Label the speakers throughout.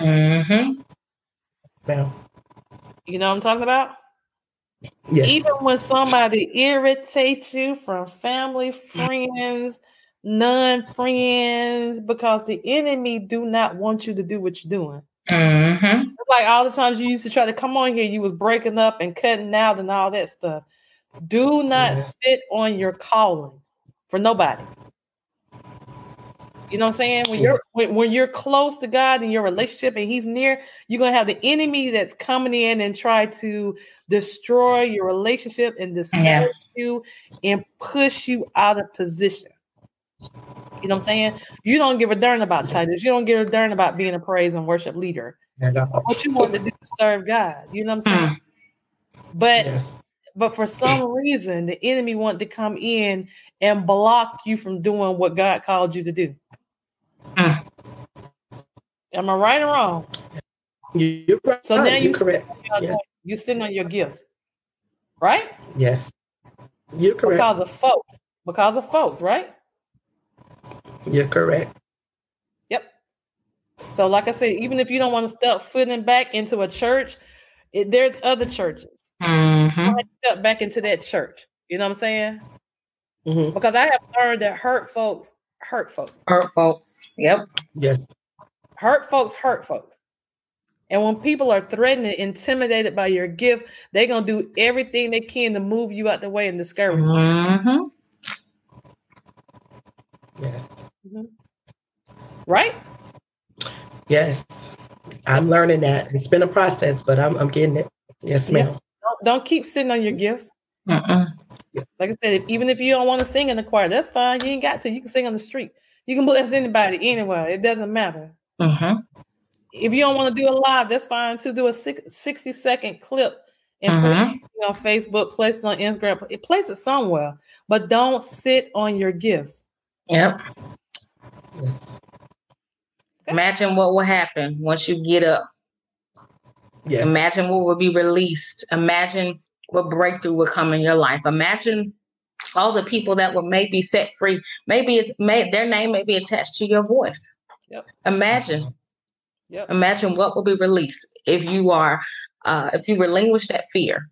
Speaker 1: Mm-hmm.
Speaker 2: Now,
Speaker 3: You know what I'm talking about?
Speaker 2: yes.
Speaker 3: Even when somebody irritates you from family, friends, non-friends, because the enemy do not want you to do what you're doing.
Speaker 1: Mm-hmm.
Speaker 3: It's Like all the times you used to try to come on here, you was breaking up and cutting out and all that stuff. Do not
Speaker 2: Yeah.
Speaker 3: sit on your calling for nobody. You know what I'm saying? When you're when, when you're close to God in your relationship and He's near, you're gonna have the enemy that's coming in and try to destroy your relationship and discourage
Speaker 1: Yeah.
Speaker 3: you and push you out of position. You know what I'm saying? You don't give a darn about titles. You don't give a darn about being a praise and worship leader.
Speaker 2: Uh,
Speaker 3: What you want to do is serve God. You know what I'm saying? But
Speaker 2: yes.
Speaker 3: but for some reason, the enemy wanted to come in and block you from doing what God called you to do.
Speaker 1: Mm.
Speaker 3: Am I right or wrong?
Speaker 2: You- You're right.
Speaker 3: So now
Speaker 2: you're
Speaker 3: you
Speaker 2: correct. Yeah.
Speaker 3: you sitting on your gifts, right?
Speaker 2: Yes. You're correct.
Speaker 3: Because of folks. Because of folks, right?
Speaker 2: You're correct.
Speaker 3: Yep. So, like I said, even if you don't want to step footing back into a church, it, there's other churches.
Speaker 1: Mm-hmm.
Speaker 3: Step back into that church. You know what I'm saying?
Speaker 2: hmm
Speaker 3: Because I have learned that hurt folks hurt folks.
Speaker 1: Hurt folks. Yep.
Speaker 2: Yes.
Speaker 3: Hurt folks hurt folks. And when people are threatened and intimidated by your gift, they're gonna do everything they can to move you out the way and discourage you.
Speaker 1: Mm-hmm.
Speaker 2: Yes.
Speaker 3: Right?
Speaker 2: Yes. I'm learning that. It's been a process, but I'm I'm getting it. Yes,
Speaker 3: Yeah.
Speaker 2: ma'am.
Speaker 3: Don't, don't keep sitting on your gifts.
Speaker 1: Mm-mm.
Speaker 3: Like I said, if, even if you don't want to sing in the choir, that's fine. You ain't got to. You can sing on the street. You can bless anybody anywhere. It doesn't matter.
Speaker 1: Mm-hmm.
Speaker 3: If you don't want to do a live, that's fine too. Do a six, 60 second clip and put
Speaker 1: Mhm.
Speaker 3: it on Facebook, place it on Instagram, pl- place it somewhere. But don't sit on your gifts.
Speaker 1: Yep. Imagine what will happen once you get up.
Speaker 2: Yes.
Speaker 1: Imagine what will be released. Imagine what breakthrough will come in your life. Imagine all the people that will maybe set free. Maybe it's may their name may be attached to your voice.
Speaker 3: Yep.
Speaker 1: Imagine.
Speaker 3: Yep.
Speaker 1: Imagine what will be released if you are uh if you relinquish that fear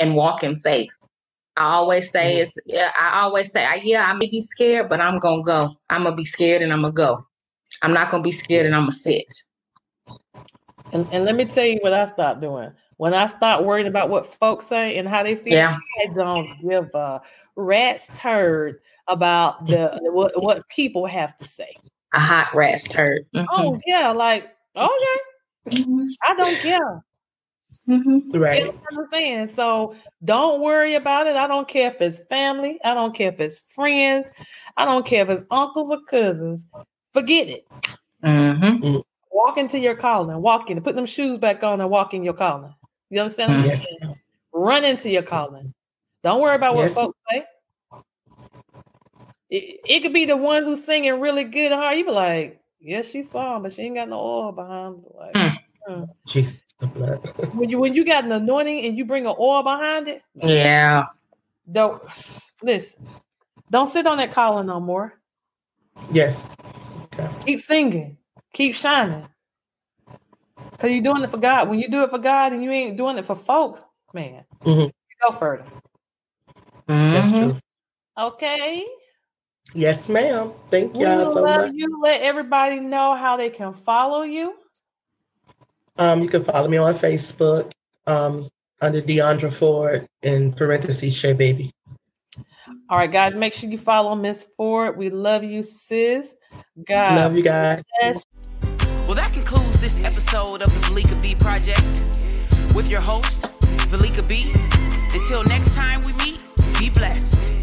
Speaker 1: and walk in faith. I always say
Speaker 2: Mhm.
Speaker 1: it's yeah, I always say, I, yeah, I may be scared, but I'm gonna go. I'm gonna be scared and I'm gonna go. I'm not gonna be scared and I'm gonna sit.
Speaker 3: And, and let me tell you what I stopped doing. When I stopped worrying about what folks say and how they feel,
Speaker 1: Yeah.
Speaker 3: I don't give a rat's turd about the what, what people have to say.
Speaker 1: A hot rat's turd. Mhm.
Speaker 3: Oh yeah, like okay,
Speaker 1: Mhm.
Speaker 3: I don't care.
Speaker 1: Mhm.
Speaker 3: You
Speaker 2: Right.
Speaker 3: know what I'm saying? So don't worry about it. I don't care if it's family. I don't care if it's friends. I don't care if it's uncles or cousins. Forget it.
Speaker 1: Mhm.
Speaker 3: Walk into your calling. Walk in. Put them shoes back on and walk in your calling. You understand what I'm
Speaker 2: Yes.
Speaker 3: saying? Run into your calling. Don't worry about what
Speaker 2: Yes.
Speaker 3: folks say. It, it could be the ones who singing really good hard. You be like, yeah, she saw him, but she ain't got no oil behind. her." Like,
Speaker 1: Mm.
Speaker 3: mm.
Speaker 2: Jesus,
Speaker 3: when you when you got an anointing and you bring an oil behind it,
Speaker 1: Yeah.
Speaker 3: don't listen. Don't sit on that calling no more.
Speaker 2: yes.
Speaker 3: Keep singing. Keep shining. Cause you're doing it for God. When you do it for God and you ain't doing it for folks, man,
Speaker 2: Mhm.
Speaker 3: you go further.
Speaker 2: That's
Speaker 1: Mhm.
Speaker 2: true.
Speaker 3: Okay.
Speaker 2: Yes, ma'am. Thank y'all so
Speaker 3: love
Speaker 2: much.
Speaker 3: you. Let everybody know how they can follow you.
Speaker 2: Um, you can follow me on Facebook um, under Deandra Ford in parentheses Shay Baby.
Speaker 3: All right, guys, make sure you follow Miss Ford. We love you, sis. God
Speaker 2: Love you guys.
Speaker 4: Well, that concludes this episode of the Valika B Project with your host, Valika B. Until next time we meet, be blessed.